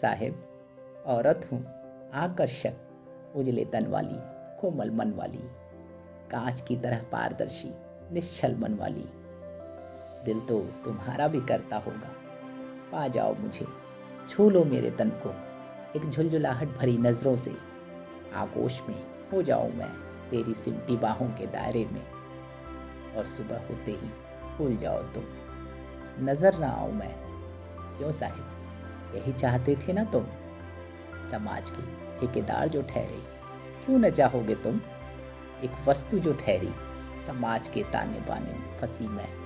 साहेब, औरत हूँ, आकर्षक, उजले तन वाली, कोमल मन वाली, कांच की तरह पारदर्शी, निश्चल मन वाली। दिल तो तुम्हारा भी करता होगा। पा जाओ मुझे, छू लो मेरे तन को, एक झुलझुलाहट भरी नज़रों से। आगोश में हो जाऊँ मैं तेरी सिमटी बाहों के दायरे में, और सुबह होते ही भूल जाओ तुम। नज़र ना आऊँ मैं। क्यों साहिब? यही चाहते थे ना तुम? समाज के ठेकेदार जो ठहरे, क्यों न चाहोगे तुम? एक वस्तु जो ठहरी, समाज के ताने बाने में फंसी मैं।